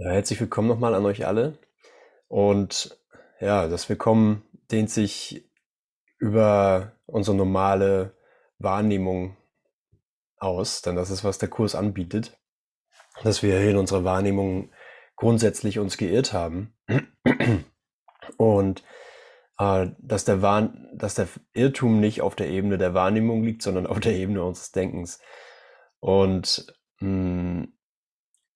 Ja, herzlich willkommen nochmal an euch alle. Und ja, das Willkommen dehnt sich über unsere normale Wahrnehmung aus, denn das ist, was der Kurs anbietet, dass wir in unserer Wahrnehmung grundsätzlich uns geirrt haben und äh, dass, der Wahn, dass der Irrtum nicht auf der Ebene der Wahrnehmung liegt, sondern auf der Ebene unseres Denkens. Und mh, hm,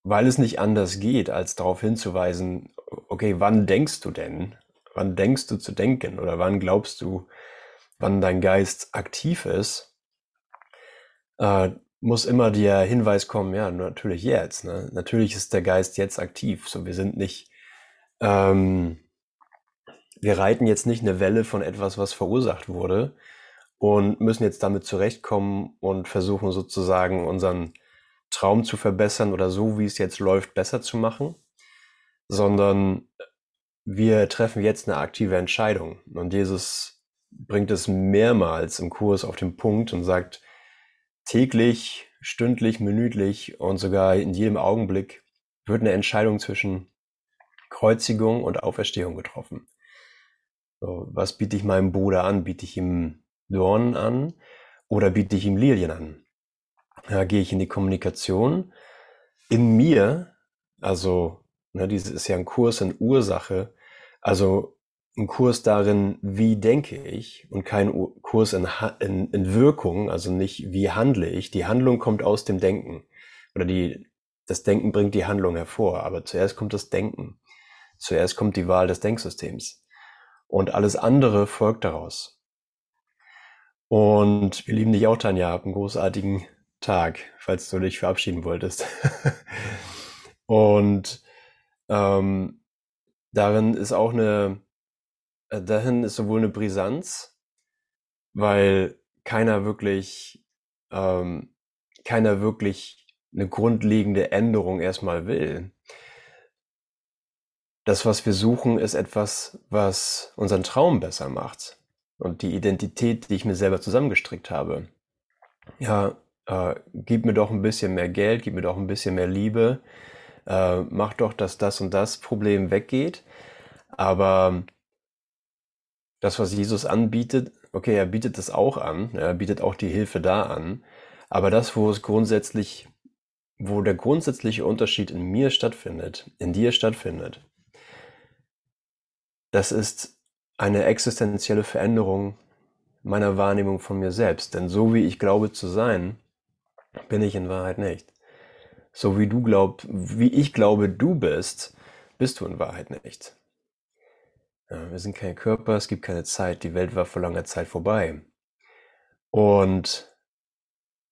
weil es nicht anders geht, als darauf hinzuweisen, okay, wann denkst du denn? Wann denkst du zu denken? Oder wann glaubst du, wann dein Geist aktiv ist? Äh, muss immer der Hinweis kommen, ja, natürlich jetzt. Ne? Natürlich ist der Geist jetzt aktiv. So, wir sind nicht, ähm, wir reiten jetzt nicht eine Welle von etwas, was verursacht wurde und müssen jetzt damit zurechtkommen und versuchen sozusagen unseren Traum zu verbessern oder so, wie es jetzt läuft, besser zu machen, sondern wir treffen jetzt eine aktive Entscheidung. Und Jesus bringt es mehrmals im Kurs auf den Punkt und sagt, täglich, stündlich, minütlich und sogar in jedem Augenblick wird eine Entscheidung zwischen Kreuzigung und Auferstehung getroffen. So, was biete ich meinem Bruder an? Biete ich ihm Dornen an oder biete ich ihm Lilien an? Ja, gehe ich in die Kommunikation in mir, also ne, dieses ist ja ein Kurs in Ursache, also ein Kurs darin, wie denke ich und kein Kurs in, in, in Wirkung, also nicht wie handle ich. Die Handlung kommt aus dem Denken oder die, das Denken bringt die Handlung hervor, aber zuerst kommt das Denken. Zuerst kommt die Wahl des Denksystems und alles andere folgt daraus. Und wir lieben dich auch, Tanja, hab einen großartigen Tag, falls du dich verabschieden wolltest. und ähm, darin ist auch eine, äh, dahin ist sowohl eine Brisanz, weil keiner wirklich, ähm, keiner wirklich eine grundlegende Änderung erstmal will. Das, was wir suchen, ist etwas, was unseren Traum besser macht und die Identität, die ich mir selber zusammengestrickt habe. Ja, äh, gib mir doch ein bisschen mehr Geld, gib mir doch ein bisschen mehr Liebe, äh, mach doch, dass das und das Problem weggeht. Aber das, was Jesus anbietet, okay, er bietet das auch an, er bietet auch die Hilfe da an. Aber das, wo es grundsätzlich, wo der grundsätzliche Unterschied in mir stattfindet, in dir stattfindet, das ist eine existenzielle Veränderung meiner Wahrnehmung von mir selbst. Denn so wie ich glaube zu sein, bin ich in Wahrheit nicht. So wie du glaubst, wie ich glaube, du bist, bist du in Wahrheit nicht. Wir sind kein Körper, es gibt keine Zeit, die Welt war vor langer Zeit vorbei. Und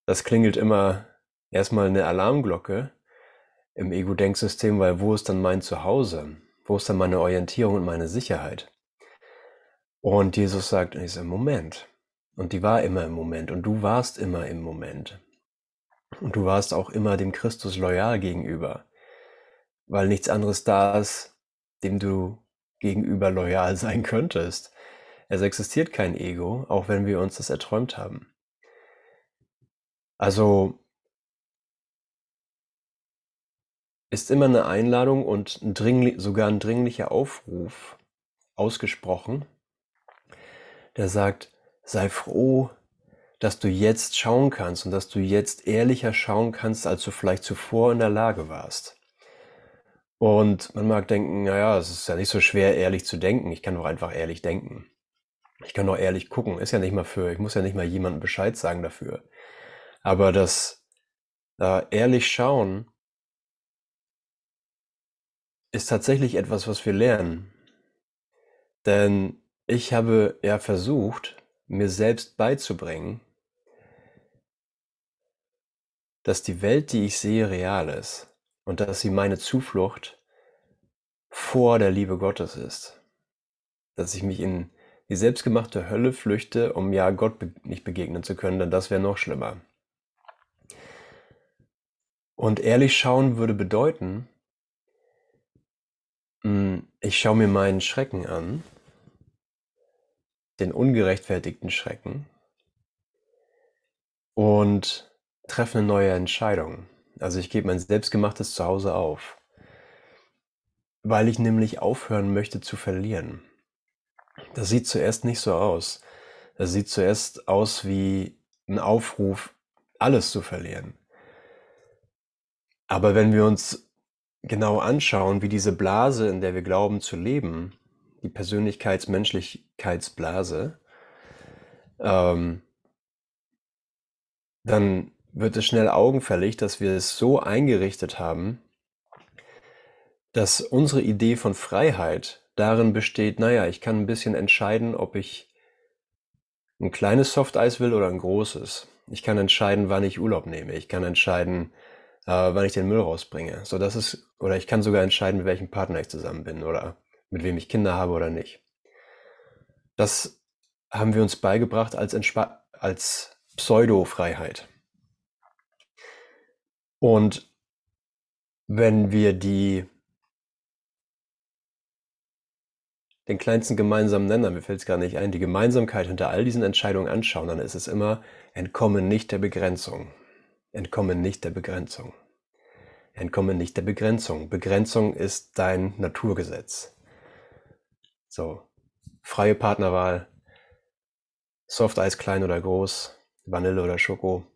das klingelt immer erstmal eine Alarmglocke im Ego-Denksystem, weil wo ist dann mein Zuhause? Wo ist dann meine Orientierung und meine Sicherheit? Und Jesus sagt, ist im Moment. Und die war immer im Moment und du warst immer im Moment. Und du warst auch immer dem Christus loyal gegenüber, weil nichts anderes da ist, dem du gegenüber loyal sein könntest. Es existiert kein Ego, auch wenn wir uns das erträumt haben. Also ist immer eine Einladung und ein dringlich, sogar ein dringlicher Aufruf ausgesprochen, der sagt, sei froh, dass du jetzt schauen kannst und dass du jetzt ehrlicher schauen kannst, als du vielleicht zuvor in der Lage warst. Und man mag denken, naja, es ist ja nicht so schwer, ehrlich zu denken. Ich kann doch einfach ehrlich denken. Ich kann doch ehrlich gucken. Ist ja nicht mal für, ich muss ja nicht mal jemandem Bescheid sagen dafür. Aber das äh, ehrlich schauen ist tatsächlich etwas, was wir lernen. Denn ich habe ja versucht, mir selbst beizubringen, dass die Welt, die ich sehe, real ist und dass sie meine Zuflucht vor der Liebe Gottes ist. Dass ich mich in die selbstgemachte Hölle flüchte, um ja Gott be nicht begegnen zu können, denn das wäre noch schlimmer. Und ehrlich schauen würde bedeuten, hm, ich schaue mir meinen Schrecken an, den ungerechtfertigten Schrecken, und treffe eine neue Entscheidung. Also ich gebe mein selbstgemachtes Zuhause auf. weil ich nämlich aufhören möchte zu verlieren. Das sieht zuerst nicht so aus. Das sieht zuerst aus wie ein Aufruf, alles zu verlieren. Aber wenn wir uns genau anschauen, wie diese Blase, in der wir glauben zu leben, die Persönlichkeits-Menschlichkeitsblase, ähm, dann wird es schnell augenfällig, dass wir es so eingerichtet haben, dass unsere Idee von Freiheit darin besteht, naja, ich kann ein bisschen entscheiden, ob ich ein kleines Softeis will oder ein großes. Ich kann entscheiden, wann ich Urlaub nehme. Ich kann entscheiden, äh, wann ich den Müll rausbringe. So, das ist, oder ich kann sogar entscheiden, mit welchem Partner ich zusammen bin oder mit wem ich Kinder habe oder nicht. Das haben wir uns beigebracht als, als Pseudo-Freiheit. Und wenn wir die den kleinsten gemeinsamen Nenner, mir fällt es gar nicht ein, die Gemeinsamkeit hinter all diesen Entscheidungen anschauen, dann ist es immer entkommen nicht der Begrenzung. Entkommen nicht der Begrenzung. Entkommen nicht der Begrenzung. Begrenzung ist dein Naturgesetz. So, freie Partnerwahl, Softeis klein oder groß, Vanille oder Schoko.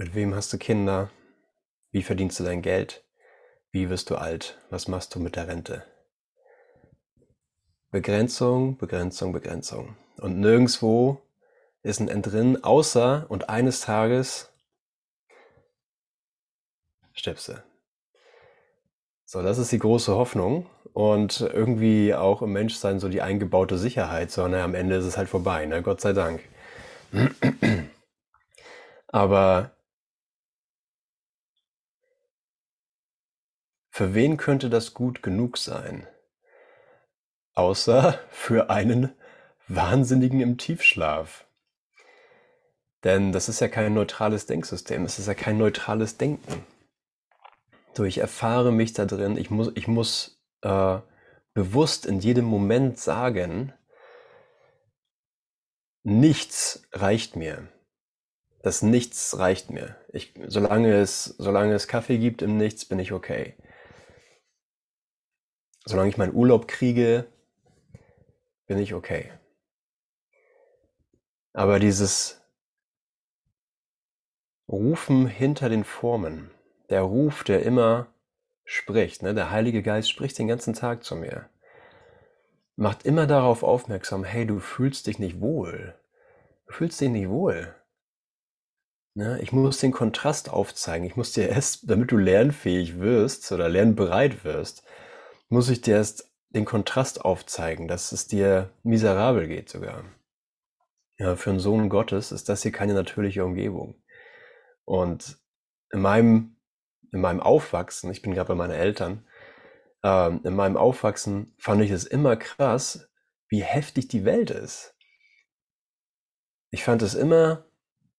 Mit wem hast du Kinder? Wie verdienst du dein Geld? Wie wirst du alt? Was machst du mit der Rente? Begrenzung, Begrenzung, Begrenzung. Und nirgendwo ist ein Entrinnen, außer und eines Tages stirbst du. So, das ist die große Hoffnung und irgendwie auch im Menschsein so die eingebaute Sicherheit, sondern am Ende ist es halt vorbei, ne? Gott sei Dank. Aber Für wen könnte das gut genug sein? Außer für einen Wahnsinnigen im Tiefschlaf. Denn das ist ja kein neutrales Denksystem, es ist ja kein neutrales Denken. So, ich erfahre mich da drin, ich muss, ich muss äh, bewusst in jedem Moment sagen, nichts reicht mir. Das Nichts reicht mir. Ich, solange, es, solange es Kaffee gibt im Nichts, bin ich okay solange ich meinen Urlaub kriege, bin ich okay. Aber dieses Rufen hinter den Formen, der Ruf, der immer spricht, ne? der Heilige Geist spricht den ganzen Tag zu mir, macht immer darauf aufmerksam, hey, du fühlst dich nicht wohl. Du fühlst dich nicht wohl. Ne? Ich muss den Kontrast aufzeigen. Ich muss dir erst, damit du lernfähig wirst oder lernbereit wirst, muss ich dir erst den Kontrast aufzeigen, dass es dir miserabel geht sogar. Ja, für einen Sohn Gottes ist das hier keine natürliche Umgebung. Und in meinem, in meinem Aufwachsen, ich bin gerade bei meinen Eltern, äh, in meinem Aufwachsen fand ich es immer krass, wie heftig die Welt ist. Ich fand es immer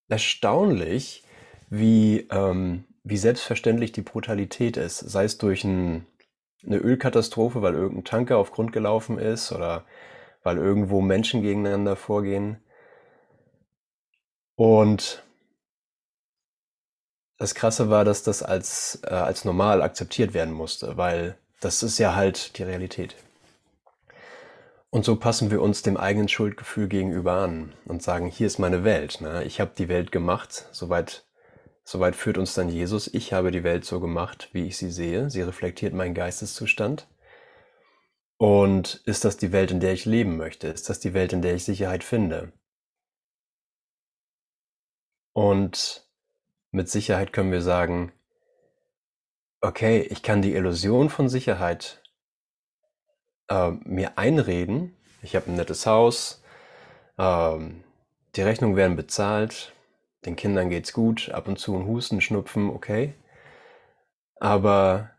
erstaunlich, wie, ähm, wie selbstverständlich die Brutalität ist, sei es durch ein eine Ölkatastrophe, weil irgendein Tanker auf Grund gelaufen ist oder weil irgendwo Menschen gegeneinander vorgehen. Und das Krasse war, dass das als, äh, als normal akzeptiert werden musste, weil das ist ja halt die Realität. Und so passen wir uns dem eigenen Schuldgefühl gegenüber an und sagen, hier ist meine Welt. Ne? Ich habe die Welt gemacht, soweit Soweit führt uns dann Jesus, ich habe die Welt so gemacht, wie ich sie sehe. Sie reflektiert meinen Geisteszustand. Und ist das die Welt, in der ich leben möchte? Ist das die Welt, in der ich Sicherheit finde? Und mit Sicherheit können wir sagen, okay, ich kann die Illusion von Sicherheit äh, mir einreden. Ich habe ein nettes Haus, äh, die Rechnungen werden bezahlt, den Kindern geht's gut, ab und zu ein Husten, Schnupfen, okay. Aber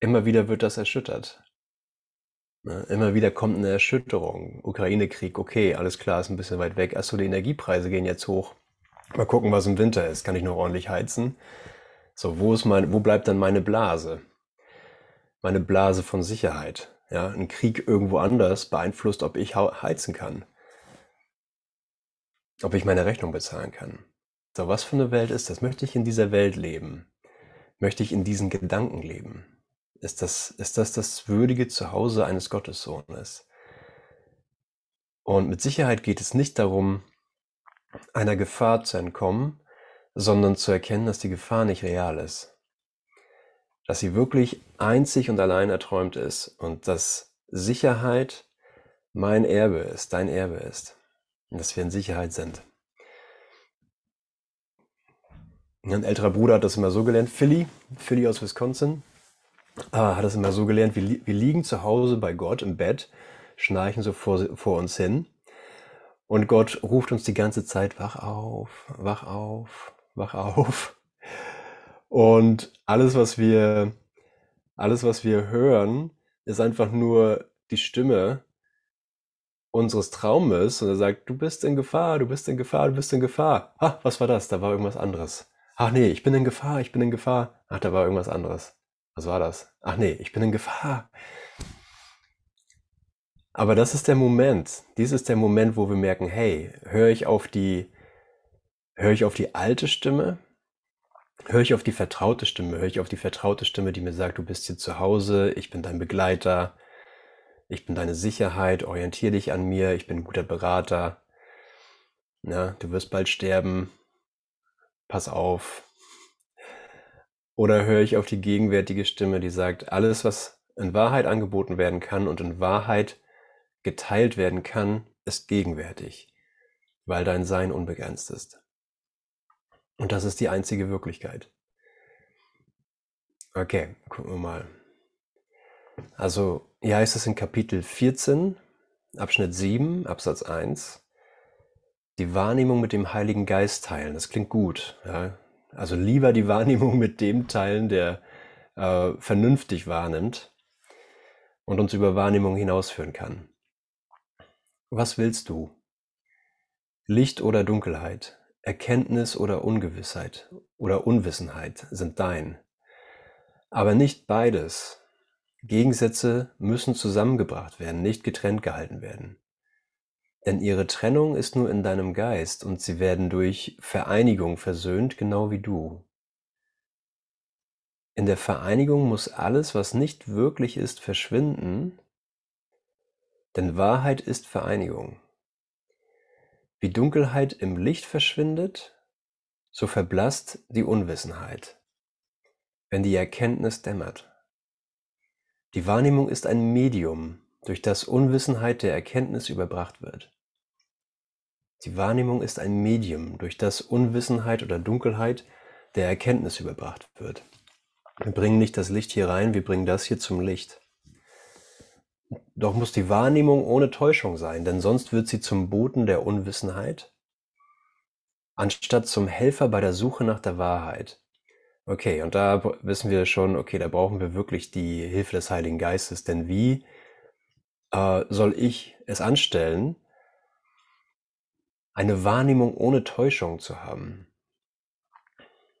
immer wieder wird das erschüttert. Ne? Immer wieder kommt eine Erschütterung. Ukraine-Krieg, okay, alles klar, ist ein bisschen weit weg. Achso, die Energiepreise gehen jetzt hoch. Mal gucken, was im Winter ist. Kann ich noch ordentlich heizen? So, wo ist mein, wo bleibt dann meine Blase? Meine Blase von Sicherheit. Ja, ein Krieg irgendwo anders beeinflusst, ob ich heizen kann. Ob ich meine Rechnung bezahlen kann. So, was für eine Welt ist das? Möchte ich in dieser Welt leben? Möchte ich in diesen Gedanken leben? Ist das, ist das das würdige Zuhause eines Gottessohnes? Und mit Sicherheit geht es nicht darum, einer Gefahr zu entkommen, sondern zu erkennen, dass die Gefahr nicht real ist. Dass sie wirklich einzig und allein erträumt ist und dass Sicherheit mein Erbe ist, dein Erbe ist. Und dass wir in Sicherheit sind. Ein älterer Bruder hat das immer so gelernt, Philly, Philly aus Wisconsin, äh, hat das immer so gelernt, wir, wir liegen zu Hause bei Gott im Bett, schnarchen so vor, vor uns hin und Gott ruft uns die ganze Zeit, wach auf, wach auf, wach auf. Und alles, was wir, alles, was wir hören, ist einfach nur die Stimme unseres Traumes und er sagt, du bist in Gefahr, du bist in Gefahr, du bist in Gefahr. Ah, was war das? Da war irgendwas anderes. Ach nee, ich bin in Gefahr, ich bin in Gefahr. Ach, da war irgendwas anderes. Was war das? Ach nee, ich bin in Gefahr. Aber das ist der Moment. Dies ist der Moment, wo wir merken, hey, höre ich auf die, höre ich auf die alte Stimme? Höre ich auf die vertraute Stimme? Höre ich auf die vertraute Stimme, die mir sagt, du bist hier zu Hause, ich bin dein Begleiter, ich bin deine Sicherheit, orientiere dich an mir, ich bin ein guter Berater. Na, du wirst bald sterben. Pass auf. Oder höre ich auf die gegenwärtige Stimme, die sagt, alles, was in Wahrheit angeboten werden kann und in Wahrheit geteilt werden kann, ist gegenwärtig, weil dein Sein unbegrenzt ist. Und das ist die einzige Wirklichkeit. Okay, gucken wir mal. Also hier heißt es in Kapitel 14, Abschnitt 7, Absatz 1, die Wahrnehmung mit dem Heiligen Geist teilen. Das klingt gut. Ja? Also lieber die Wahrnehmung mit dem teilen, der äh, vernünftig wahrnimmt und uns über Wahrnehmung hinausführen kann. Was willst du? Licht oder Dunkelheit, Erkenntnis oder Ungewissheit oder Unwissenheit sind dein. Aber nicht beides. Gegensätze müssen zusammengebracht werden, nicht getrennt gehalten werden. Denn ihre Trennung ist nur in deinem Geist und sie werden durch Vereinigung versöhnt, genau wie du. In der Vereinigung muss alles, was nicht wirklich ist, verschwinden, denn Wahrheit ist Vereinigung. Wie Dunkelheit im Licht verschwindet, so verblasst die Unwissenheit, wenn die Erkenntnis dämmert. Die Wahrnehmung ist ein Medium, durch das Unwissenheit der Erkenntnis überbracht wird. Die Wahrnehmung ist ein Medium, durch das Unwissenheit oder Dunkelheit der Erkenntnis überbracht wird. Wir bringen nicht das Licht hier rein, wir bringen das hier zum Licht. Doch muss die Wahrnehmung ohne Täuschung sein, denn sonst wird sie zum Boten der Unwissenheit, anstatt zum Helfer bei der Suche nach der Wahrheit. Okay, und da wissen wir schon, okay, da brauchen wir wirklich die Hilfe des Heiligen Geistes, denn wie äh, soll ich es anstellen, eine Wahrnehmung ohne Täuschung zu haben?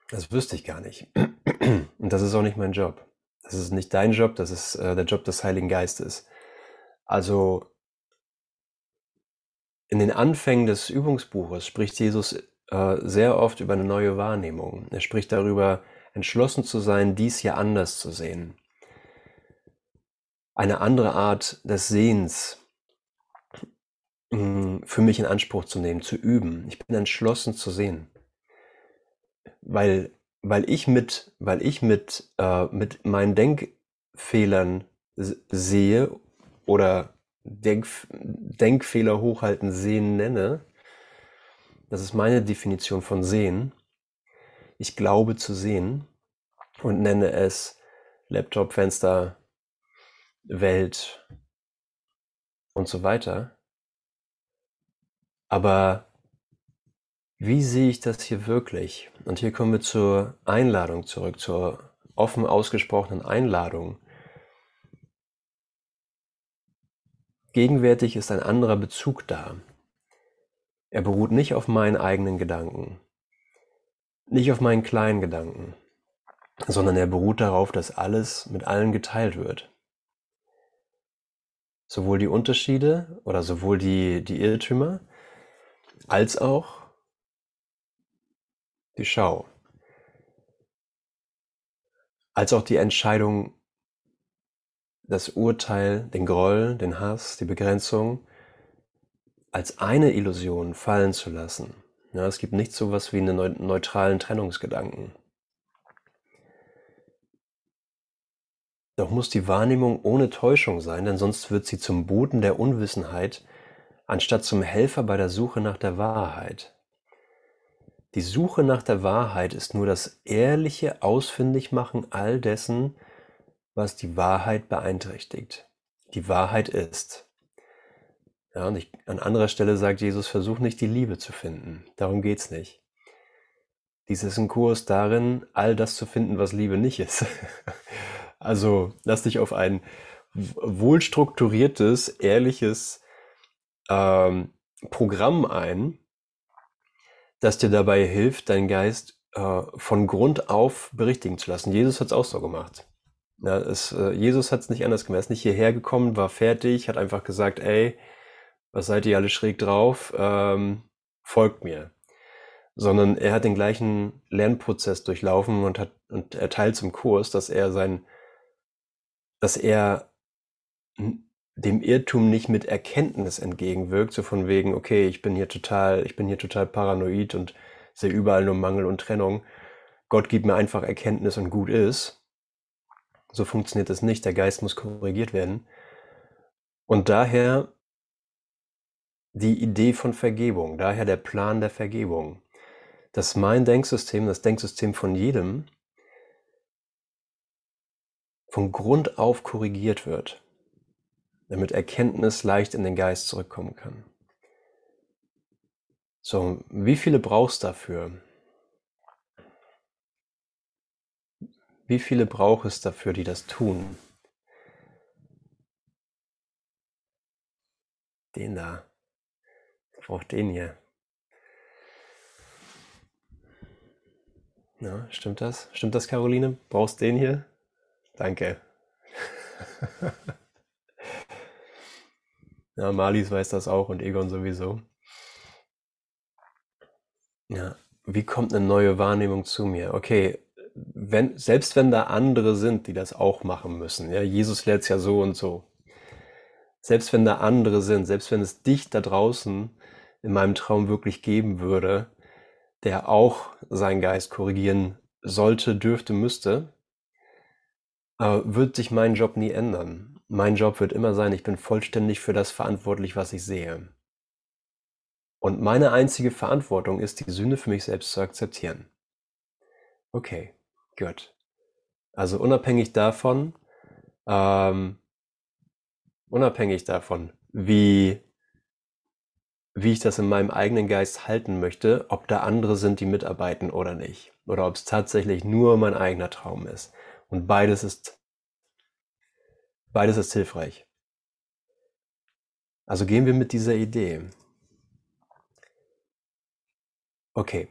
Das wüsste ich gar nicht. Und das ist auch nicht mein Job. Das ist nicht dein Job, das ist äh, der Job des Heiligen Geistes. Also in den Anfängen des Übungsbuches spricht Jesus äh, sehr oft über eine neue Wahrnehmung. Er spricht darüber, entschlossen zu sein, dies hier anders zu sehen. Eine andere Art des Sehens mh, hm, für mich in Anspruch zu nehmen, zu üben. Ich bin entschlossen zu sehen. Weil, weil ich mit, weil ich mit, äh, mit meinen Denkfehlern sehe oder Denk Denkfehler hochhalten sehen nenne. Das ist meine Definition von sehen. Ich glaube zu sehen und nenne es Laptop, Fenster, Welt und so weiter. Aber wie sehe ich das hier wirklich? Und hier kommen wir zur Einladung zurück, zur offen ausgesprochenen Einladung Gegenwärtig ist ein anderer Bezug da. Er beruht nicht auf meinen eigenen Gedanken, nicht auf meinen kleinen Gedanken, sondern er beruht darauf, dass alles mit allen geteilt wird. Sowohl die Unterschiede oder sowohl die, die Irrtümer als auch die Schau, als auch die Entscheidung das Urteil, den Groll, den Hass, die Begrenzung als eine Illusion fallen zu lassen. Ja, es gibt nicht so was wie einen neutralen Trennungsgedanken. Doch muss die Wahrnehmung ohne Täuschung sein, denn sonst wird sie zum Boden der Unwissenheit, anstatt zum Helfer bei der Suche nach der Wahrheit. Die Suche nach der Wahrheit ist nur das ehrliche Ausfindigmachen all dessen, was die Wahrheit beeinträchtigt. Die Wahrheit ist. Ja, und ich, an anderer Stelle sagt Jesus, versuch nicht die Liebe zu finden. Darum geht's nicht. Dies ist ein Kurs darin, all das zu finden, was Liebe nicht ist. also lass dich auf ein wohlstrukturiertes, ehrliches ähm, Programm ein, das dir dabei hilft, deinen Geist äh, von Grund auf berichtigen zu lassen. Jesus hat es auch so gemacht. Ja, es, äh, Jesus hat es nicht anders gemacht. Er ist nicht hierher gekommen, war fertig, hat einfach gesagt, ey, was seid ihr alle schräg drauf? Ähm, folgt mir. Sondern er hat den gleichen Lernprozess durchlaufen und hat und er teilt zum Kurs, dass er sein, dass er dem Irrtum nicht mit Erkenntnis entgegenwirkt, so von wegen, okay, ich bin hier total, ich bin hier total paranoid und sehe überall nur Mangel und Trennung. Gott gibt mir einfach Erkenntnis und gut ist. So funktioniert das nicht. Der Geist muss korrigiert werden. Und daher die Idee von Vergebung, daher der Plan der Vergebung. Dass mein Denksystem, das Denksystem von jedem, von Grund auf korrigiert wird damit Erkenntnis leicht in den Geist zurückkommen kann. So, wie viele brauchst du dafür? Wie viele braucht es dafür, die das tun? Den da. Ich brauche den hier. Ja, stimmt das? Stimmt das, Caroline? Brauchst den hier? Danke. Ja, Marlies weiß das auch und Egon sowieso. Ja, wie kommt eine neue Wahrnehmung zu mir? Okay, wenn, selbst wenn da andere sind, die das auch machen müssen, ja, Jesus lehrt es ja so und so. Selbst wenn da andere sind, selbst wenn es dich da draußen in meinem Traum wirklich geben würde, der auch seinen Geist korrigieren sollte, dürfte, müsste, äh, wird sich mein Job nie ändern. Mein Job wird immer sein, ich bin vollständig für das verantwortlich, was ich sehe. Und meine einzige Verantwortung ist, die Sünde für mich selbst zu akzeptieren. Okay, gut. Also unabhängig davon, ähm, unabhängig davon, wie, wie ich das in meinem eigenen Geist halten möchte, ob da andere sind, die mitarbeiten oder nicht. Oder ob es tatsächlich nur mein eigener Traum ist. Und beides ist Beides ist hilfreich. Also gehen wir mit dieser Idee. Okay.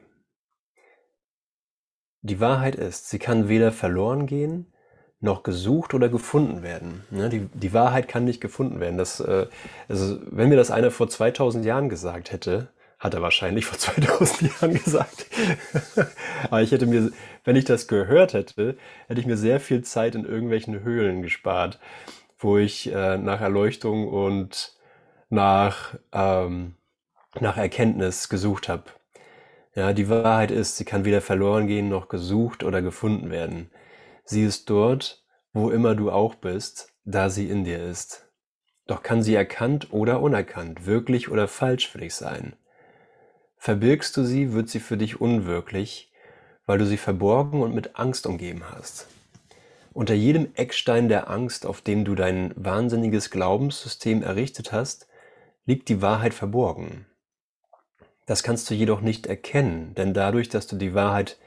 Die Wahrheit ist, sie kann weder verloren gehen, noch gesucht oder gefunden werden. Ne, die, die Wahrheit kann nicht gefunden werden. Das, äh, also, wenn mir das einer vor 2000 Jahren gesagt hätte, hat er wahrscheinlich vor 2000 Jahren gesagt. Aber ich hätte mir, wenn ich das gehört hätte, hätte ich mir sehr viel Zeit in irgendwelchen Höhlen gespart, wo ich äh, nach Erleuchtung und nach, ähm, nach Erkenntnis gesucht habe. Ja, die Wahrheit ist, sie kann weder verloren gehen noch gesucht oder gefunden werden. Sie ist dort, wo immer du auch bist, da sie in dir ist. Doch kann sie erkannt oder unerkannt, wirklich oder falsch für dich sein. Verbirgst du sie, wird sie für dich unwirklich, weil du sie verborgen und mit Angst umgeben hast. Unter jedem Eckstein der Angst, auf dem du dein wahnsinniges Glaubenssystem errichtet hast, liegt die Wahrheit verborgen. Das kannst du jedoch nicht erkennen, denn dadurch, dass du die Wahrheit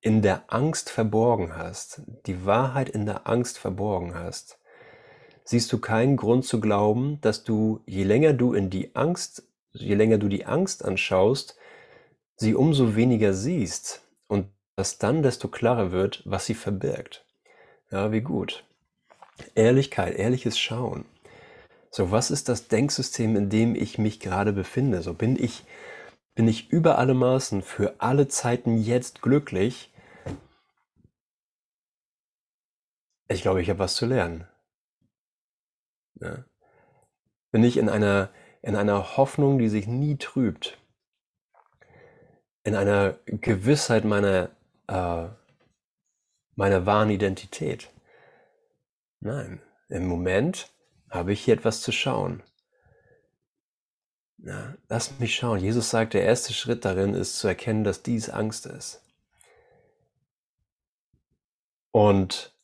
in der Angst verborgen hast, die Wahrheit in der Angst verborgen hast, siehst du keinen Grund zu glauben, dass du, je länger du in die Angst je länger du die Angst anschaust, sie umso weniger siehst und dass dann desto klarer wird, was sie verbirgt. Ja, wie gut. Ehrlichkeit, ehrliches Schauen. So, was ist das Denksystem, in dem ich mich gerade befinde? So, bin ich, bin ich über alle Maßen für alle Zeiten jetzt glücklich? Ich glaube, ich habe was zu lernen. Ja? Bin ich in einer, in einer Hoffnung, die sich nie trübt, in einer Gewissheit meiner, äh, meiner wahren Identität. Nein, im Moment habe ich hier etwas zu schauen. Na, lass mich schauen. Jesus sagt, der erste Schritt darin ist zu erkennen, dass dies Angst ist. Und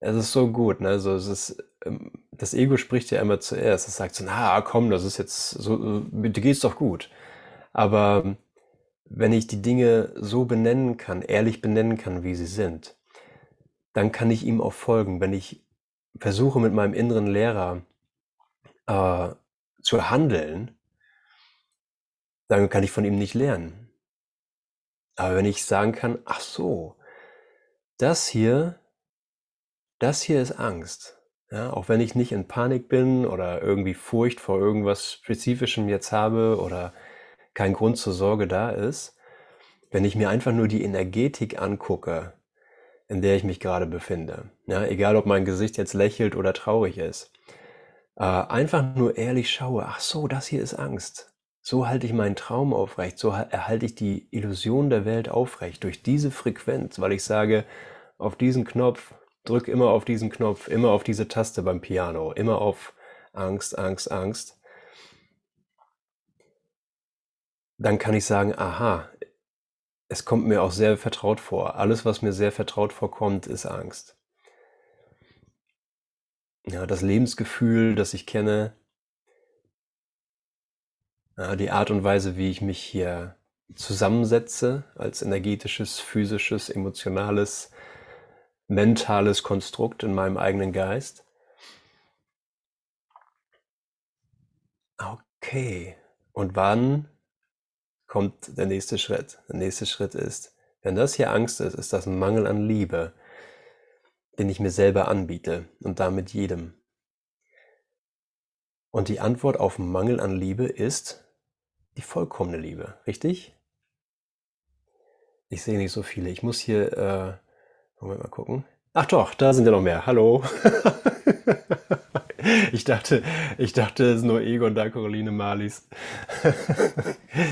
es ist so gut, ne? Also es ist, das Ego spricht ja immer zuerst. Es sagt so, na komm, das ist jetzt so, dir geht's doch gut. Aber wenn ich die Dinge so benennen kann, ehrlich benennen kann, wie sie sind, dann kann ich ihm auch folgen. Wenn ich versuche mit meinem inneren Lehrer äh, zu handeln, dann kann ich von ihm nicht lernen. Aber wenn ich sagen kann, ach so, das hier, das hier ist Angst. Ja, auch wenn ich nicht in Panik bin oder irgendwie Furcht vor irgendwas Spezifischem jetzt habe oder kein Grund zur Sorge da ist, wenn ich mir einfach nur die Energetik angucke, in der ich mich gerade befinde, ja, egal ob mein Gesicht jetzt lächelt oder traurig ist, äh, einfach nur ehrlich schaue, ach so, das hier ist Angst. So halte ich meinen Traum aufrecht, so erhalte ich die Illusion der Welt aufrecht durch diese Frequenz, weil ich sage, auf diesen Knopf, drück immer auf diesen Knopf, immer auf diese Taste beim Piano, immer auf Angst, Angst, Angst. Dann kann ich sagen, aha, es kommt mir auch sehr vertraut vor. Alles, was mir sehr vertraut vorkommt, ist Angst. Ja, das Lebensgefühl, das ich kenne, ja, die Art und Weise, wie ich mich hier zusammensetze als energetisches, physisches, emotionales, mentales Konstrukt in meinem eigenen Geist. Okay. Und wann kommt der nächste Schritt? Der nächste Schritt ist, wenn das hier Angst ist, ist das ein Mangel an Liebe den ich mir selber anbiete und damit jedem. Und die Antwort auf Mangel an Liebe ist die vollkommene Liebe, richtig? Ich sehe nicht so viele. Ich muss hier, äh, Moment mal gucken. Ach doch, da sind ja noch mehr. Hallo. ich dachte, ich dachte, es ist nur Egon da, Caroline Marlies.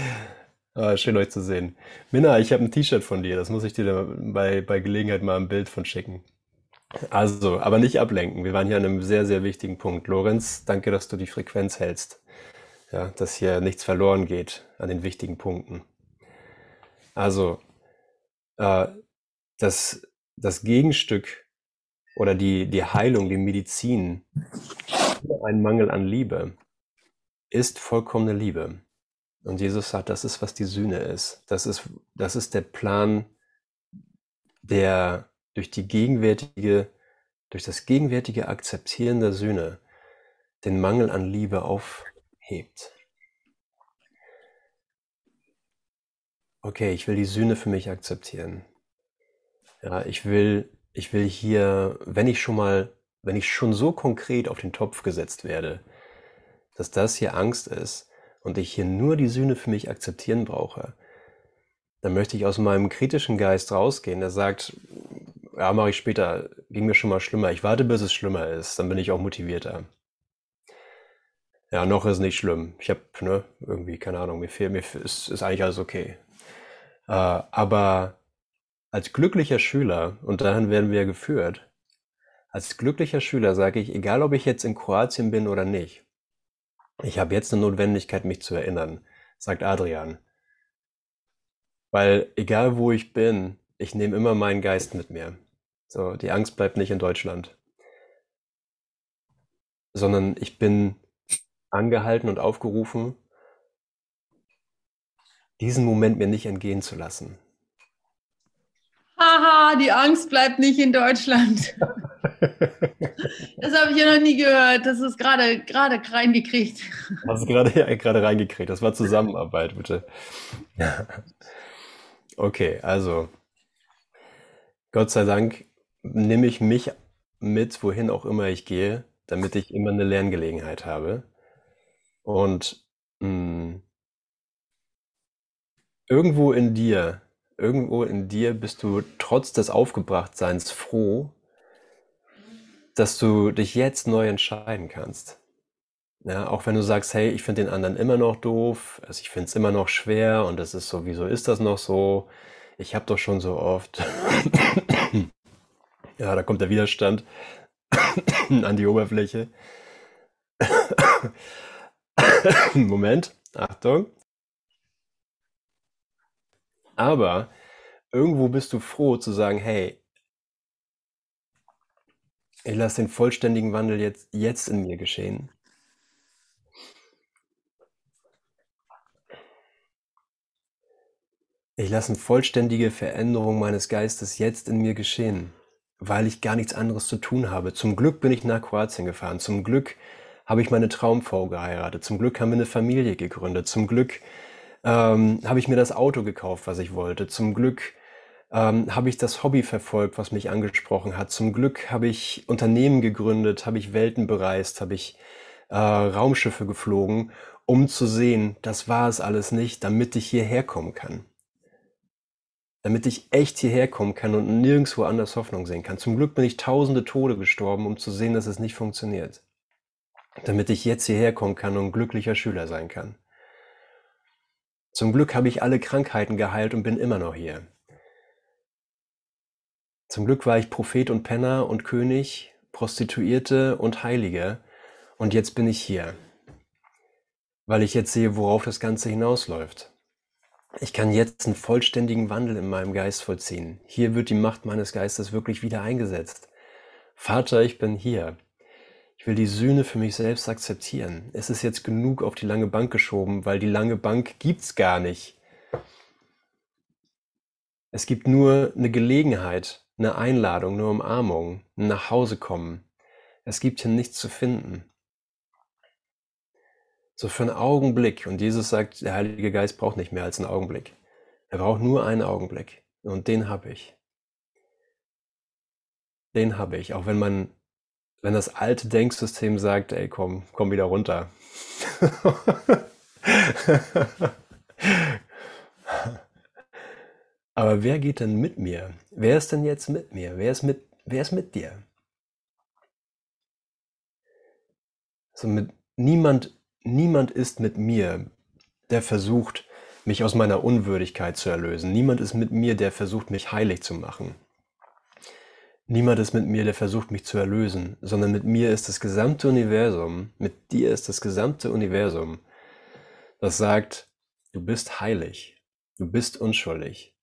ah, schön euch zu sehen. Minna, ich habe ein T-Shirt von dir. Das muss ich dir bei, bei Gelegenheit mal ein Bild von schicken. Also, aber nicht ablenken. Wir waren hier an einem sehr, sehr wichtigen Punkt. Lorenz, danke, dass du die Frequenz hältst. Ja, dass hier nichts verloren geht an den wichtigen Punkten. Also, äh, das, das Gegenstück oder die, die Heilung, die Medizin, ein Mangel an Liebe, ist vollkommene Liebe. Und Jesus sagt, das ist, was die Sühne ist. Das ist, das ist der Plan, der durch die gegenwärtige, durch das gegenwärtige Akzeptieren der Sühne den Mangel an Liebe aufhebt. Okay, ich will die Sühne für mich akzeptieren. Ja, ich will, ich will hier, wenn ich schon mal, wenn ich schon so konkret auf den Topf gesetzt werde, dass das hier Angst ist und ich hier nur die Sühne für mich akzeptieren brauche, dann möchte ich aus meinem kritischen Geist rausgehen, der sagt, ja, mache ich später. Ging mir schon mal schlimmer. Ich warte, bis es schlimmer ist. Dann bin ich auch motivierter. Ja, noch ist nicht schlimm. Ich habe, ne, irgendwie, keine Ahnung, mir fehlt, mir ist, ist eigentlich alles okay. Äh, aber als glücklicher Schüler, und dahin werden wir geführt, als glücklicher Schüler sage ich, egal ob ich jetzt in Kroatien bin oder nicht, ich habe jetzt eine Notwendigkeit, mich zu erinnern, sagt Adrian. Weil egal wo ich bin, ich nehme immer meinen Geist mit mir. So, die Angst bleibt nicht in Deutschland. Sondern ich bin angehalten und aufgerufen, diesen Moment mir nicht entgehen zu lassen. Haha, die Angst bleibt nicht in Deutschland. das habe ich ja noch nie gehört. Das ist gerade gerade reingekriegt. Hast du gerade ja, gerade reingekriegt. Das war Zusammenarbeit, bitte. Okay, also Gott sei Dank nehme ich mich mit, wohin auch immer ich gehe, damit ich immer eine Lerngelegenheit habe. Und mh, hm, irgendwo in dir, irgendwo in dir bist du trotz des Aufgebrachtseins froh, dass du dich jetzt neu entscheiden kannst. Ja, auch wenn du sagst, hey, ich finde den anderen immer noch doof, also ich finde es immer noch schwer und es ist so, wieso ist das noch so? Ich habe doch schon so oft. ja, da kommt der Widerstand an die Oberfläche. Moment, Achtung. Aber irgendwo bist du froh zu sagen, hey, ich lasse den vollständigen Wandel jetzt, jetzt in mir geschehen. Ich lasse eine vollständige Veränderung meines Geistes jetzt in mir geschehen, weil ich gar nichts anderes zu tun habe. Zum Glück bin ich nach Kroatien gefahren. Zum Glück habe ich meine Traumfrau geheiratet. Zum Glück haben wir eine Familie gegründet. Zum Glück ähm, habe ich mir das Auto gekauft, was ich wollte. Zum Glück ähm, habe ich das Hobby verfolgt, was mich angesprochen hat. Zum Glück habe ich Unternehmen gegründet, habe ich Welten bereist, habe ich äh, Raumschiffe geflogen, um zu sehen, das war es alles nicht, damit ich hierher kommen kann. Damit ich echt hierher kommen kann und nirgendwo anders Hoffnung sehen kann. Zum Glück bin ich tausende Tode gestorben, um zu sehen, dass es nicht funktioniert. Damit ich jetzt hierher kommen kann und glücklicher Schüler sein kann. Zum Glück habe ich alle Krankheiten geheilt und bin immer noch hier. Zum Glück war ich Prophet und Penner und König, Prostituierte und Heilige, und jetzt bin ich hier, weil ich jetzt sehe, worauf das Ganze hinausläuft. Ich kann jetzt einen vollständigen Wandel in meinem Geist vollziehen. Hier wird die Macht meines Geistes wirklich wieder eingesetzt. Vater, ich bin hier. Ich will die Sühne für mich selbst akzeptieren. Es ist jetzt genug auf die lange Bank geschoben, weil die lange Bank gibt's gar nicht. Es gibt nur eine Gelegenheit, eine Einladung, eine Umarmung, ein nach Hause kommen. Es gibt hier nichts zu finden. So für einen Augenblick. Und Jesus sagt, der Heilige Geist braucht nicht mehr als einen Augenblick. Er braucht nur einen Augenblick. Und den habe ich. Den habe ich. Auch wenn man, wenn das alte Denksystem sagt, ey, komm, komm wieder runter. Aber wer geht denn mit mir? Wer ist denn jetzt mit mir? Wer ist mit, wer ist mit dir? So mit niemand, niemand ist mit mir, der versucht, mich aus meiner Unwürdigkeit zu erlösen. Niemand ist mit mir, der versucht, mich heilig zu machen. Niemand ist mit mir, der versucht, mich zu erlösen, sondern mit mir ist das gesamte Universum, mit dir ist das gesamte Universum, das sagt, du bist heilig, du bist unschuldig,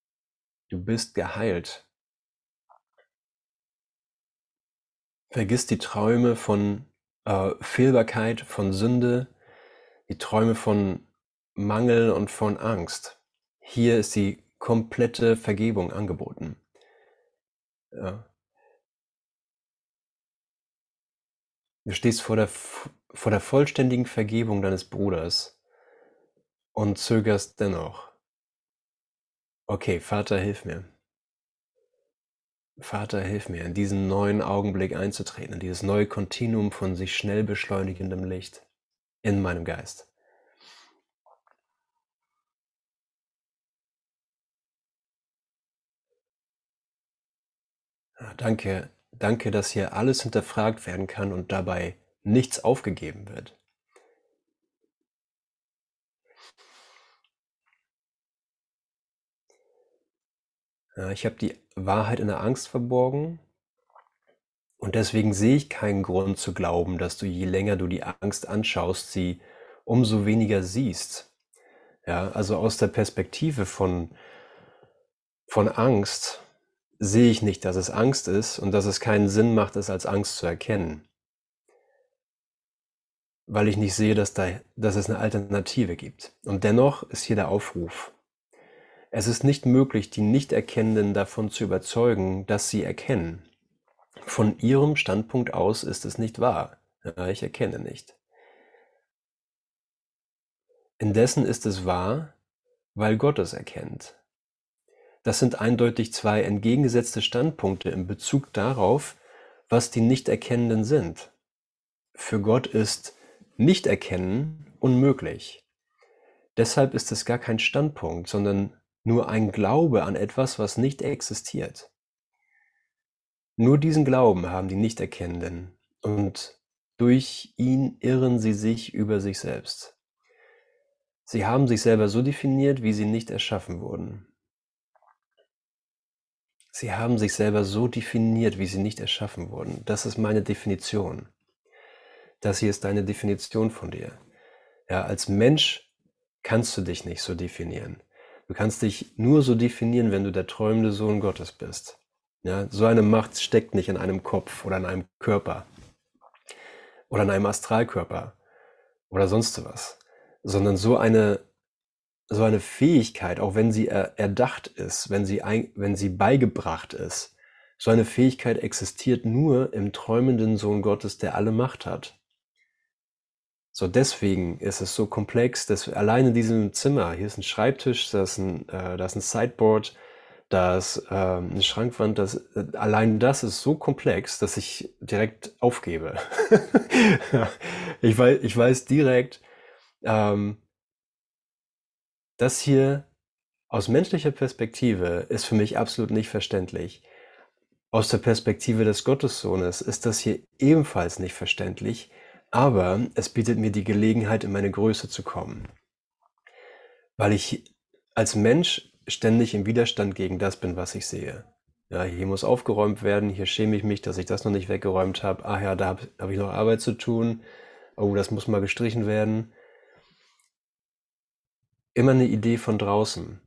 Du bist geheilt. Vergiss die Träume von äh, Fehlbarkeit, von Sünde, die Träume von Mangel und von Angst. Hier ist die komplette Vergebung angeboten. Ja. Du stehst vor der, vor der vollständigen Vergebung deines Bruders und zögerst dennoch. Okay, Vater, hilf mir. Vater, hilf mir, in diesen neuen Augenblick einzutreten, in dieses neue Kontinuum von sich schnell beschleunigendem Licht in meinem Geist. danke, danke, dass hier alles hinterfragt werden kann und dabei nichts aufgegeben wird. Ich habe die Wahrheit in der Angst verborgen und deswegen sehe ich keinen Grund zu glauben, dass du je länger du die Angst anschaust, sie umso weniger siehst. Ja, also aus der Perspektive von, von Angst sehe ich nicht, dass es Angst ist und dass es keinen Sinn macht, es als Angst zu erkennen. Weil ich nicht sehe, dass, da, dass es eine Alternative gibt. Und dennoch ist hier der Aufruf. Es ist nicht möglich, die Nichterkennenden davon zu überzeugen, dass sie erkennen. Von ihrem Standpunkt aus ist es nicht wahr. Ich erkenne nicht. Indessen ist es wahr, weil Gott es erkennt. Das sind eindeutig zwei entgegengesetzte Standpunkte in Bezug darauf, was die Nichterkennenden sind. Für Gott ist Nichterkennen unmöglich. Deshalb ist es gar kein Standpunkt, sondern nur ein Glaube an etwas, was nicht existiert. Nur diesen Glauben haben die Nichterkennenden, und durch ihn irren sie sich über sich selbst. Sie haben sich selber so definiert, wie sie nicht erschaffen wurden. Sie haben sich selber so definiert, wie sie nicht erschaffen wurden. Das ist meine Definition. Das hier ist deine Definition von dir. Ja, als Mensch kannst du dich nicht so definieren. Du kannst dich nur so definieren, wenn du der träumende Sohn Gottes bist. Ja, so eine Macht steckt nicht in einem Kopf oder in einem Körper oder in einem Astralkörper oder sonst was, sondern so eine so eine Fähigkeit, auch wenn sie erdacht ist, wenn sie, ein, wenn sie beigebracht ist, so eine Fähigkeit existiert nur im träumenden Sohn Gottes, der alle Macht hat. So deswegen ist es so komplex, dass allein in diesem Zimmer, hier ist ein Schreibtisch, da ist ein, äh, da ist ein Sideboard, da ist äh, eine Schrankwand, das, äh, allein das ist so komplex, dass ich direkt aufgebe. ich, weiß, ich weiß direkt, ähm, das hier aus menschlicher Perspektive ist für mich absolut nicht verständlich. Aus der Perspektive des Gottessohnes ist das hier ebenfalls nicht verständlich, aber es bietet mir die Gelegenheit, in meine Größe zu kommen. Weil ich als Mensch ständig im Widerstand gegen das bin, was ich sehe. Ja, hier muss aufgeräumt werden, hier schäme ich mich, dass ich das noch nicht weggeräumt habe. Ach ja, da habe hab ich noch Arbeit zu tun. Oh, das muss mal gestrichen werden immer eine Idee von draußen.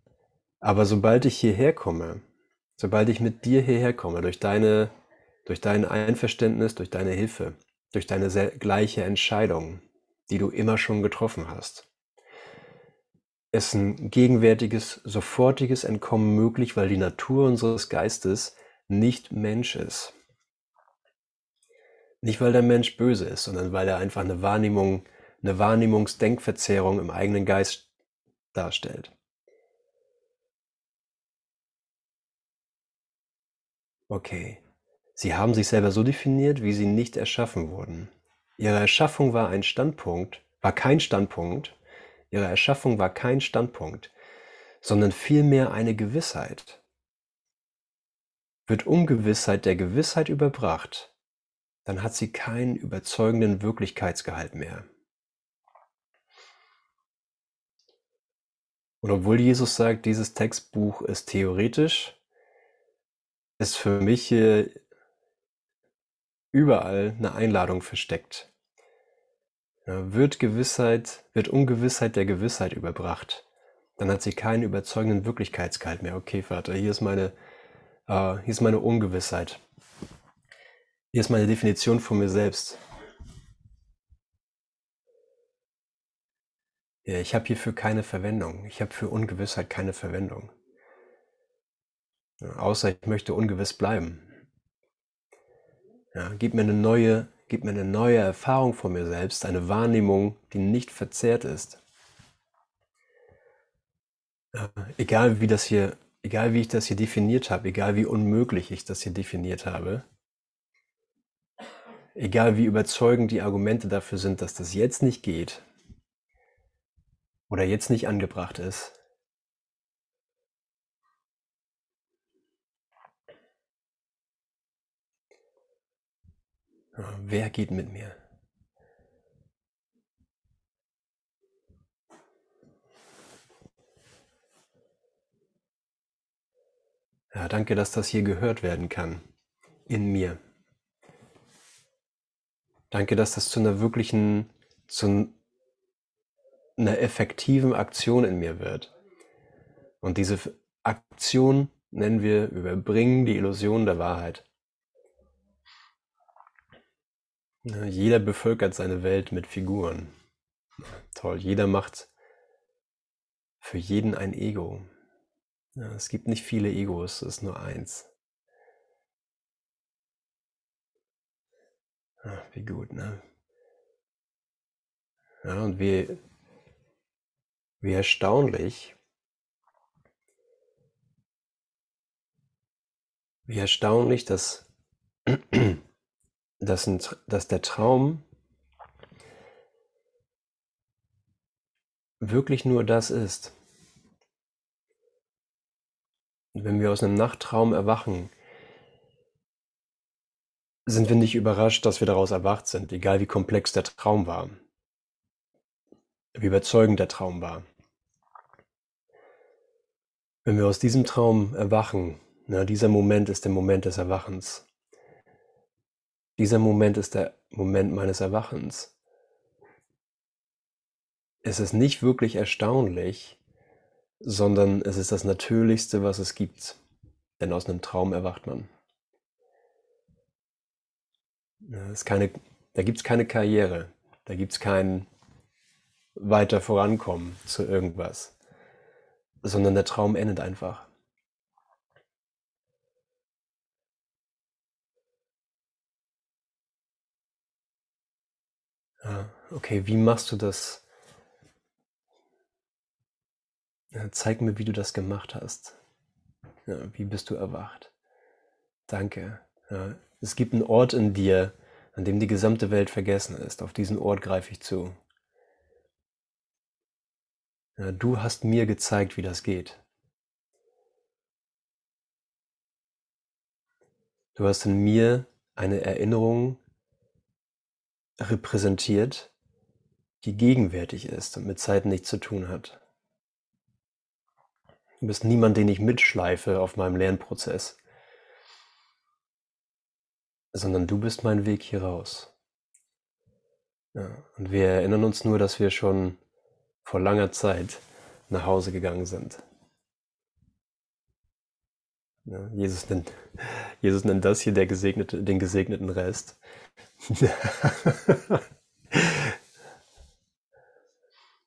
Aber sobald ich hierher komme, sobald ich mit dir hierher komme, durch deine, durch dein Einverständnis, durch deine Hilfe, durch deine gleiche Entscheidung, die du immer schon getroffen hast, ist ein gegenwärtiges, sofortiges Entkommen möglich, weil die Natur unseres Geistes nicht Mensch ist. Nicht, weil der Mensch böse ist, sondern weil er einfach eine Wahrnehmung, eine Wahrnehmungsdenkverzerrung im eigenen Geist darstellt. Okay. Sie haben sich selber so definiert, wie sie nicht erschaffen wurden. Ihre Erschaffung war ein Standpunkt, war kein Standpunkt. Ihre Erschaffung war kein Standpunkt, sondern vielmehr eine Gewissheit. Wird Ungewissheit der Gewissheit überbracht, dann hat sie keinen überzeugenden Wirklichkeitsgehalt mehr. Und obwohl Jesus sagt, dieses Textbuch ist theoretisch, ist für mich hier überall eine Einladung versteckt. Wird Gewissheit, wird Ungewissheit der Gewissheit überbracht, dann hat sie keinen überzeugenden Wirklichkeitsgehalt mehr. Okay, Vater, hier ist meine, äh, hier ist meine Ungewissheit. Hier ist meine Definition von mir selbst. Ich habe hierfür keine Verwendung. Ich habe für Ungewissheit keine Verwendung. Ja, außer ich möchte ungewiss bleiben. Ja, gib mir eine neue, gib mir eine neue Erfahrung von mir selbst, eine Wahrnehmung, die nicht verzerrt ist. Ja, egal wie das hier, egal wie ich das hier definiert habe, egal wie unmöglich ich das hier definiert habe, egal wie überzeugend die Argumente dafür sind, dass das jetzt nicht geht, oder jetzt nicht angebracht ist. Wer geht mit mir? Ja, danke, dass das hier gehört werden kann. In mir. Danke, dass das zu einer wirklichen, zu, einer effektiven Aktion in mir wird. Und diese Aktion nennen wir überbringen die Illusion der Wahrheit. Jeder bevölkert seine Welt mit Figuren. Toll, jeder macht für jeden ein Ego. es gibt nicht viele Egos, es ist nur eins. wie gut, ne? Ja, und wir wie erstaunlich, wie erstaunlich, dass, dass, ein, dass der Traum wirklich nur das ist. Wenn wir aus einem Nachttraum erwachen, sind wir nicht überrascht, dass wir daraus erwacht sind, egal wie komplex der Traum war, wie überzeugend der Traum war. Wenn wir aus diesem Traum erwachen, na, dieser Moment ist der Moment des Erwachens. Dieser Moment ist der Moment meines Erwachens. Es ist nicht wirklich erstaunlich, sondern es ist das Natürlichste, was es gibt. Denn aus einem Traum erwacht man. Keine, da gibt es keine Karriere, da gibt es kein weiter vorankommen zu irgendwas, sondern der Traum endet einfach. Ja, okay, wie machst du das? Ja, zeig mir, wie du das gemacht hast. Ja, wie bist du erwacht? Danke. Es gibt einen Ort in dir, an dem die gesamte Welt vergessen ist. Auf diesen Ort greife ich zu. Du hast mir gezeigt, wie das geht. Du hast in mir eine Erinnerung repräsentiert, die gegenwärtig ist und mit Zeit nichts zu tun hat. Du bist niemand, den ich mitschleife auf meinem Lernprozess sondern du bist mein Weg hier raus. Ja, und wir erinnern uns nur, dass wir schon vor langer Zeit nach Hause gegangen sind. Ja, Jesus, nennt, Jesus nennt das hier der gesegnete, den gesegneten Rest.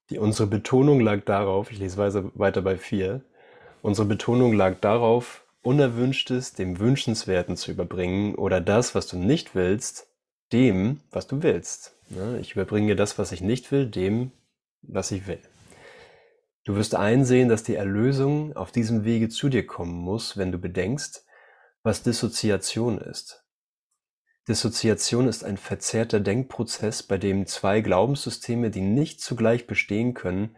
Die, unsere Betonung lag darauf, ich lese weiter bei 4, unsere Betonung lag darauf, Unerwünschtes dem Wünschenswerten zu überbringen oder das, was du nicht willst, dem, was du willst. Ich überbringe das, was ich nicht will, dem, was ich will. Du wirst einsehen, dass die Erlösung auf diesem Wege zu dir kommen muss, wenn du bedenkst, was Dissoziation ist. Dissoziation ist ein verzerrter Denkprozess, bei dem zwei Glaubenssysteme, die nicht zugleich bestehen können,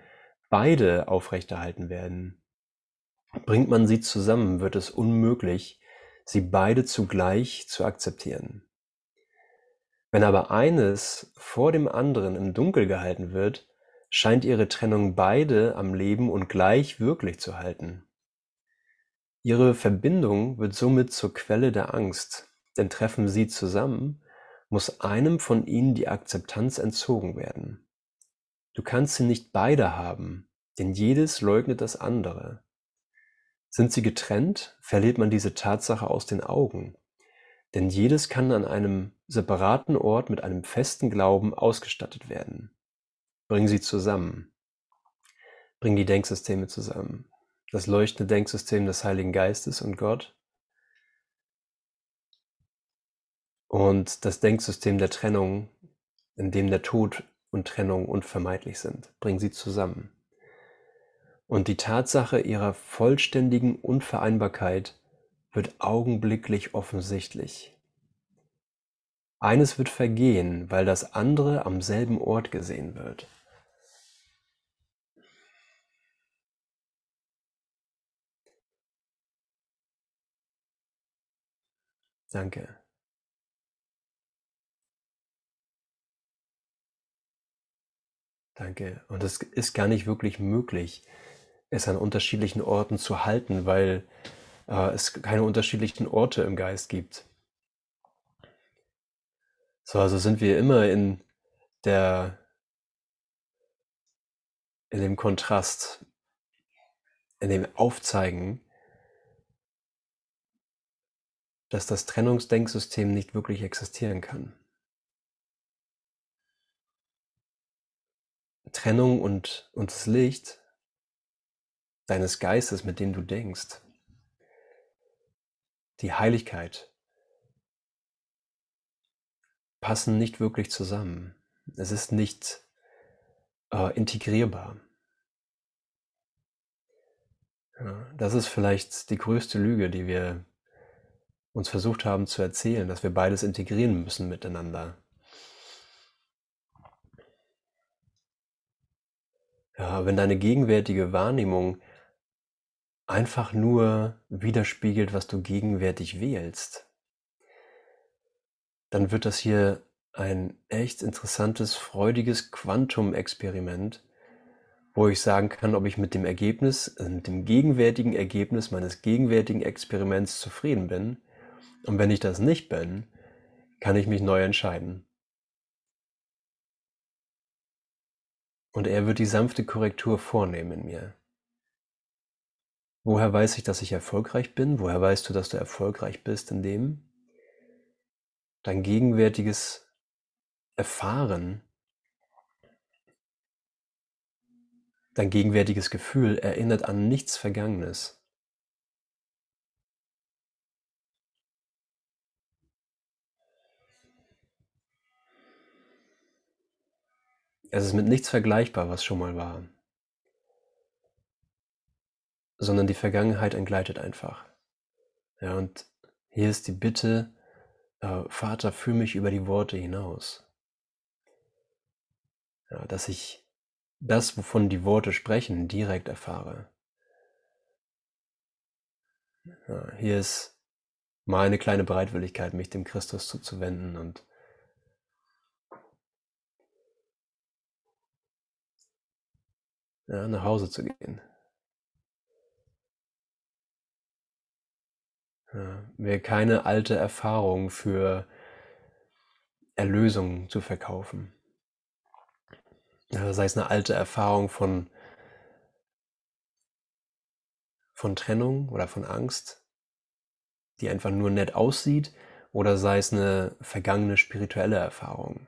beide aufrechterhalten werden. Bringt man sie zusammen, wird es unmöglich, sie beide zugleich zu akzeptieren. Wenn aber eines vor dem anderen im Dunkel gehalten wird, scheint ihre Trennung beide am Leben und gleich wirklich zu halten. Ihre Verbindung wird somit zur Quelle der Angst, denn treffen sie zusammen, muss einem von ihnen die Akzeptanz entzogen werden. Du kannst sie nicht beide haben, denn jedes leugnet das andere. Sind sie getrennt, verliert man diese Tatsache aus den Augen, denn jedes kann an einem separaten Ort mit einem festen Glauben ausgestattet werden. Bring sie zusammen. Bring die Denksysteme zusammen. Das leuchtende Denksystem des Heiligen Geistes und Gott und das Denksystem der Trennung, in dem der Tod und Trennung unvermeidlich sind. Bring sie zusammen und die Tatsache ihrer vollständigen Unvereinbarkeit wird augenblicklich offensichtlich. Eines wird vergehen, weil das andere am selben Ort gesehen wird. Danke. Danke. Und es ist gar nicht wirklich möglich, es an unterschiedlichen Orten zu halten, weil äh, es keine unterschiedlichen Orte im Geist gibt. So, also sind wir immer in der, in dem Kontrast, in dem Aufzeigen, dass das Trennungsdenksystem nicht wirklich existieren kann. Trennung und, und das Licht deines Geistes, mit dem du denkst. Die Heiligkeit passen nicht wirklich zusammen. Es ist nicht äh, integrierbar. Ja, das ist vielleicht die größte Lüge, die wir uns versucht haben zu erzählen, dass wir beides integrieren müssen miteinander. Ja, wenn deine gegenwärtige Wahrnehmung einfach nur widerspiegelt, was du gegenwärtig wählst, dann wird das hier ein echt interessantes, freudiges Quantum-Experiment, wo ich sagen kann, ob ich mit dem Ergebnis, äh, mit dem gegenwärtigen Ergebnis meines gegenwärtigen Experiments zufrieden bin. Und wenn ich das nicht bin, kann ich mich neu entscheiden. Und er wird die sanfte Korrektur vornehmen in mir. Woher weiß ich, dass ich erfolgreich bin? Woher weißt du, dass du erfolgreich bist in dem? Dein gegenwärtiges Erfahren, dein gegenwärtiges Gefühl erinnert an nichts Vergangenes. Es ist mit nichts vergleichbar, was schon mal war, sondern die Vergangenheit entgleitet einfach. Ja, und hier ist die Bitte, äh, Vater, führ mich über die Worte hinaus. Ja, dass ich das, wovon die Worte sprechen, direkt erfahre. Ja, hier ist meine kleine Bereitwilligkeit, mich dem Christus zuzuwenden und ja, nach Hause zu gehen. Ja, mir keine alte Erfahrung für Erlösung zu verkaufen. Ja, sei es eine alte Erfahrung von, von Trennung oder von Angst, die einfach nur nett aussieht, oder sei es eine vergangene spirituelle Erfahrung.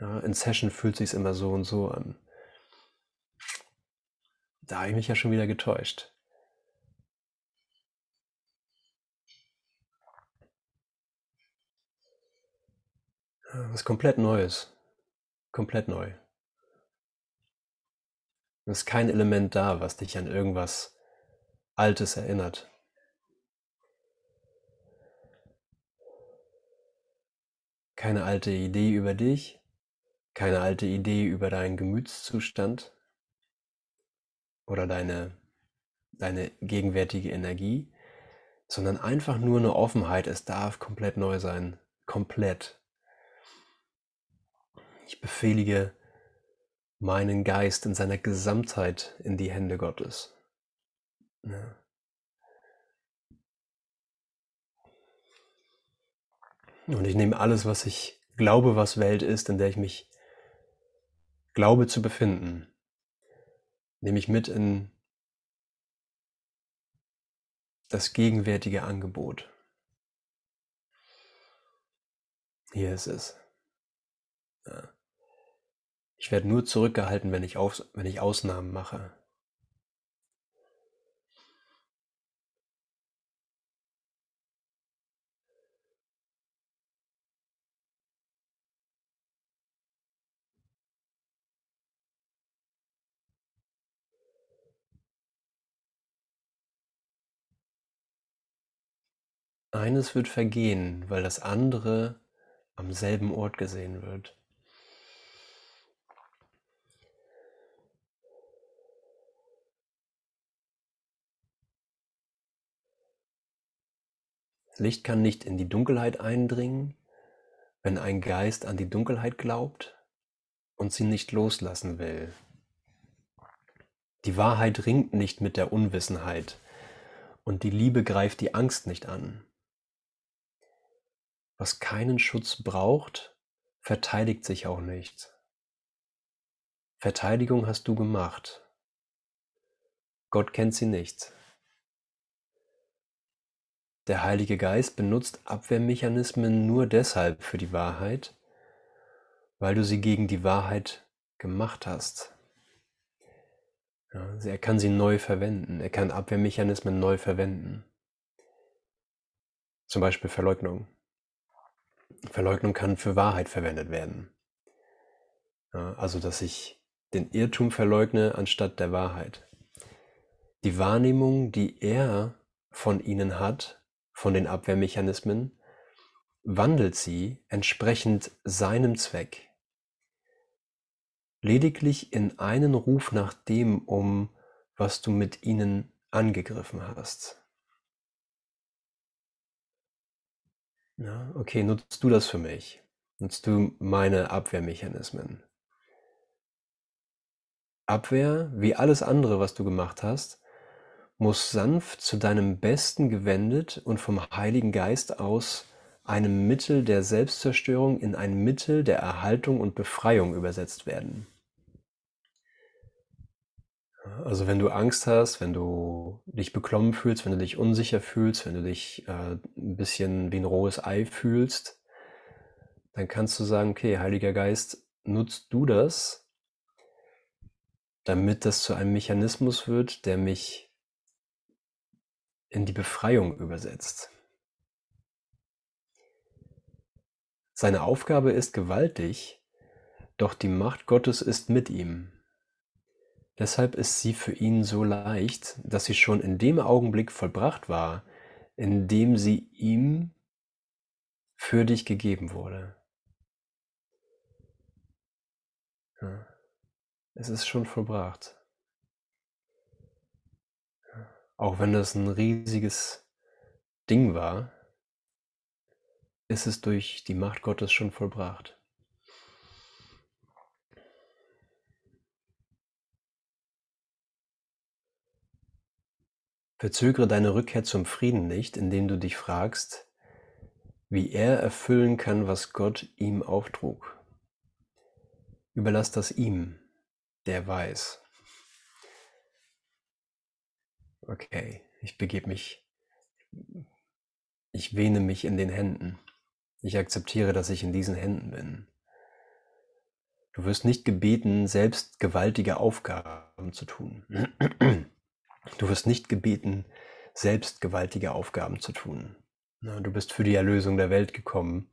Ja, in Session fühlt sich immer so und so an. Da habe ich mich ja schon wieder getäuscht. Was komplett Neues. Komplett neu. Es ist kein Element da, was dich an irgendwas Altes erinnert. Keine alte Idee über dich, keine alte Idee über deinen Gemütszustand oder deine, deine gegenwärtige Energie, sondern einfach nur eine Offenheit. Es darf komplett neu sein. Komplett. Ich befehlige meinen Geist in seiner Gesamtheit in die Hände Gottes. Ja. Und ich nehme alles, was ich glaube, was Welt ist, in der ich mich glaube zu befinden, nehme ich mit in das gegenwärtige Angebot. Hier ist es. Ja. Ich werde nur zurückgehalten, wenn ich, auf, wenn ich Ausnahmen mache. Eines wird vergehen, weil das andere am selben Ort gesehen wird. Licht kann nicht in die Dunkelheit eindringen, wenn ein Geist an die Dunkelheit glaubt und sie nicht loslassen will. Die Wahrheit ringt nicht mit der Unwissenheit und die Liebe greift die Angst nicht an. Was keinen Schutz braucht, verteidigt sich auch nicht. Verteidigung hast du gemacht. Gott kennt sie nicht. Der Heilige Geist benutzt Abwehrmechanismen nur deshalb für die Wahrheit, weil du sie gegen die Wahrheit gemacht hast. Ja, also er kann sie neu verwenden. Er kann Abwehrmechanismen neu verwenden. Zum Beispiel Verleugnung. Verleugnung kann für Wahrheit verwendet werden. Ja, also, dass ich den Irrtum verleugne anstatt der Wahrheit. Die Wahrnehmung, die er von ihnen hat, von den Abwehrmechanismen, wandelt sie entsprechend seinem Zweck. Lediglich in einen Ruf nach dem um, was du mit ihnen angegriffen hast. Ja, okay, nutzt du das für mich? Nutzt du meine Abwehrmechanismen? Abwehr, wie alles andere, was du gemacht hast, muss sanft zu deinem Besten gewendet und vom Heiligen Geist aus einem Mittel der Selbstzerstörung in ein Mittel der Erhaltung und Befreiung übersetzt werden. Also wenn du Angst hast, wenn du dich beklommen fühlst, wenn du dich unsicher fühlst, wenn du dich äh, ein bisschen wie ein rohes Ei fühlst, dann kannst du sagen, okay, Heiliger Geist, nutzt du das, damit das zu einem Mechanismus wird, der mich in die Befreiung übersetzt. Seine Aufgabe ist gewaltig, doch die Macht Gottes ist mit ihm. Deshalb ist sie für ihn so leicht, dass sie schon in dem Augenblick vollbracht war, in dem sie ihm für dich gegeben wurde. Es ist schon vollbracht. Auch wenn das ein riesiges Ding war, ist es durch die Macht Gottes schon vollbracht. Verzögere deine Rückkehr zum Frieden nicht, indem du dich fragst, wie er erfüllen kann, was Gott ihm auftrug. Überlass das ihm, der weiß. Okay, ich begebe mich, ich wehne mich in den Händen. Ich akzeptiere, dass ich in diesen Händen bin. Du wirst nicht gebeten, selbst gewaltige Aufgaben zu tun. Du wirst nicht gebeten, selbst gewaltige Aufgaben zu tun. Du bist für die Erlösung der Welt gekommen,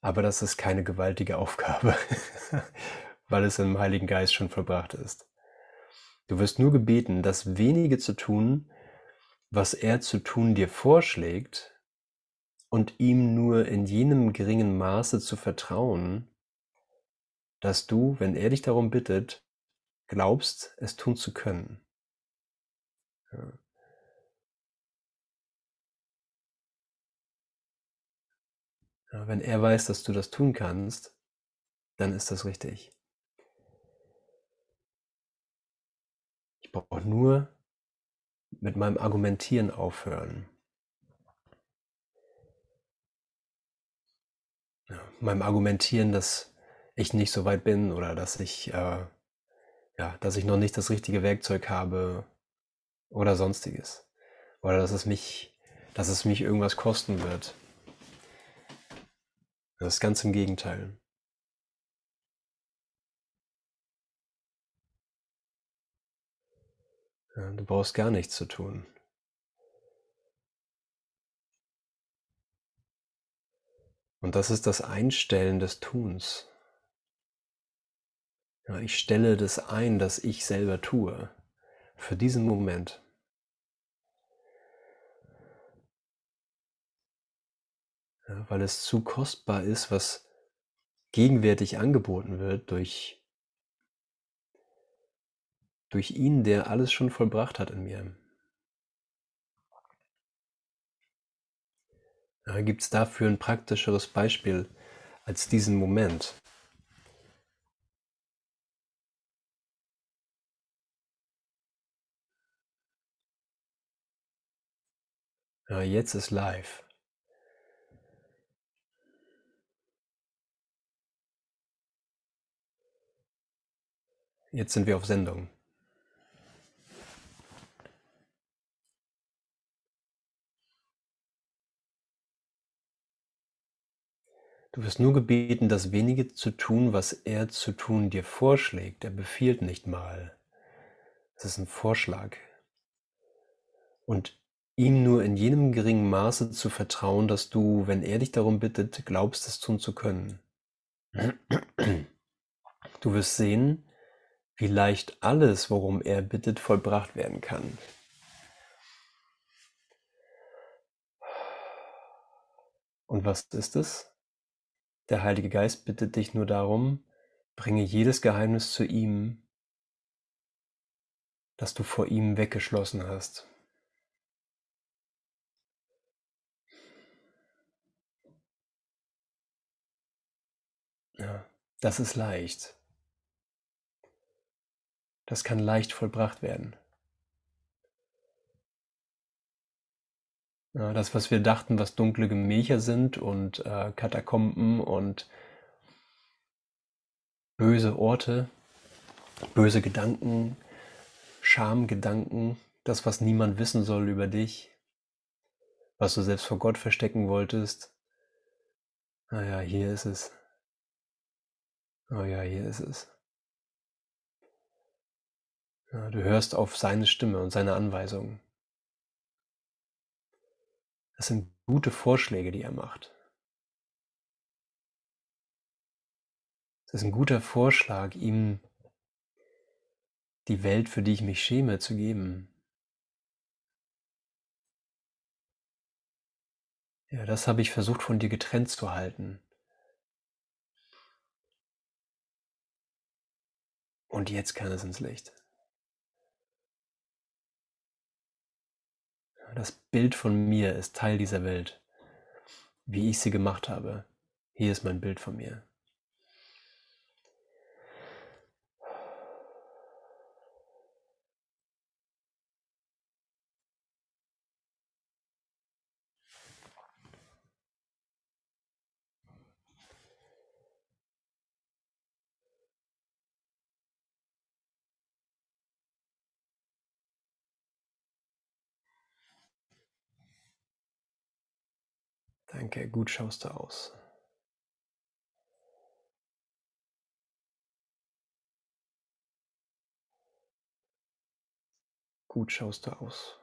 aber das ist keine gewaltige Aufgabe, weil es im Heiligen Geist schon vollbracht ist. Du wirst nur gebeten, das wenige zu tun, was er zu tun dir vorschlägt, und ihm nur in jenem geringen Maße zu vertrauen, dass du, wenn er dich darum bittet, glaubst, es tun zu können. Ja. Wenn er weiß, dass du das tun kannst, dann ist das richtig. Ich brauche nur mit meinem Argumentieren aufhören. Ja, meinem Argumentieren, dass ich nicht so weit bin oder dass ich, äh, ja, dass ich noch nicht das richtige Werkzeug habe oder sonstiges. Oder dass es mich, dass es mich irgendwas kosten wird. Das ist ganz im Gegenteil. Ja, du brauchst gar nichts zu tun. Und das ist das Einstellen des Tuns. Ja, ich stelle das ein, dass ich selber tue für diesen Moment. Ja, weil es zu kostbar ist, was gegenwärtig angeboten wird durch, durch ihn, der alles schon vollbracht hat in mir. Ja, Gibt es dafür ein praktischeres Beispiel als diesen Moment? Ja, jetzt ist live. Jetzt sind wir auf Sendung. Du wirst nur gebeten, das wenige zu tun, was er zu tun dir vorschlägt. Er befiehlt nicht mal. Es ist ein Vorschlag. Und ihm nur in jenem geringen Maße zu vertrauen, dass du, wenn er dich darum bittet, glaubst, es tun zu können. Du wirst sehen, wie leicht alles, worum er bittet, vollbracht werden kann. Und was ist es? Der Heilige Geist bittet dich nur darum, bringe jedes Geheimnis zu ihm, das du vor ihm weggeschlossen hast. Ja, das ist leicht. Das kann leicht vollbracht werden. Ja, das, was wir dachten, was dunkle Gemächer sind und äh, Katakomben und böse Orte, böse Gedanken, Schamgedanken, das, was niemand wissen soll über dich, was du selbst vor Gott verstecken wolltest. Naja, ah hier ist es. Oh ja, hier ist es. Ja, du hörst auf seine Stimme und seine Anweisungen. Das sind gute Vorschläge, die er macht. Es ist ein guter Vorschlag, ihm die Welt, für die ich mich schäme, zu geben. Ja, das habe ich versucht von dir getrennt zu halten. Und jetzt kann es ins Licht. Das Bild von mir ist Teil dieser Welt, wie ich sie gemacht habe. Hier ist mein Bild von mir. Danke, gut schaust du aus. Gut schaust du aus.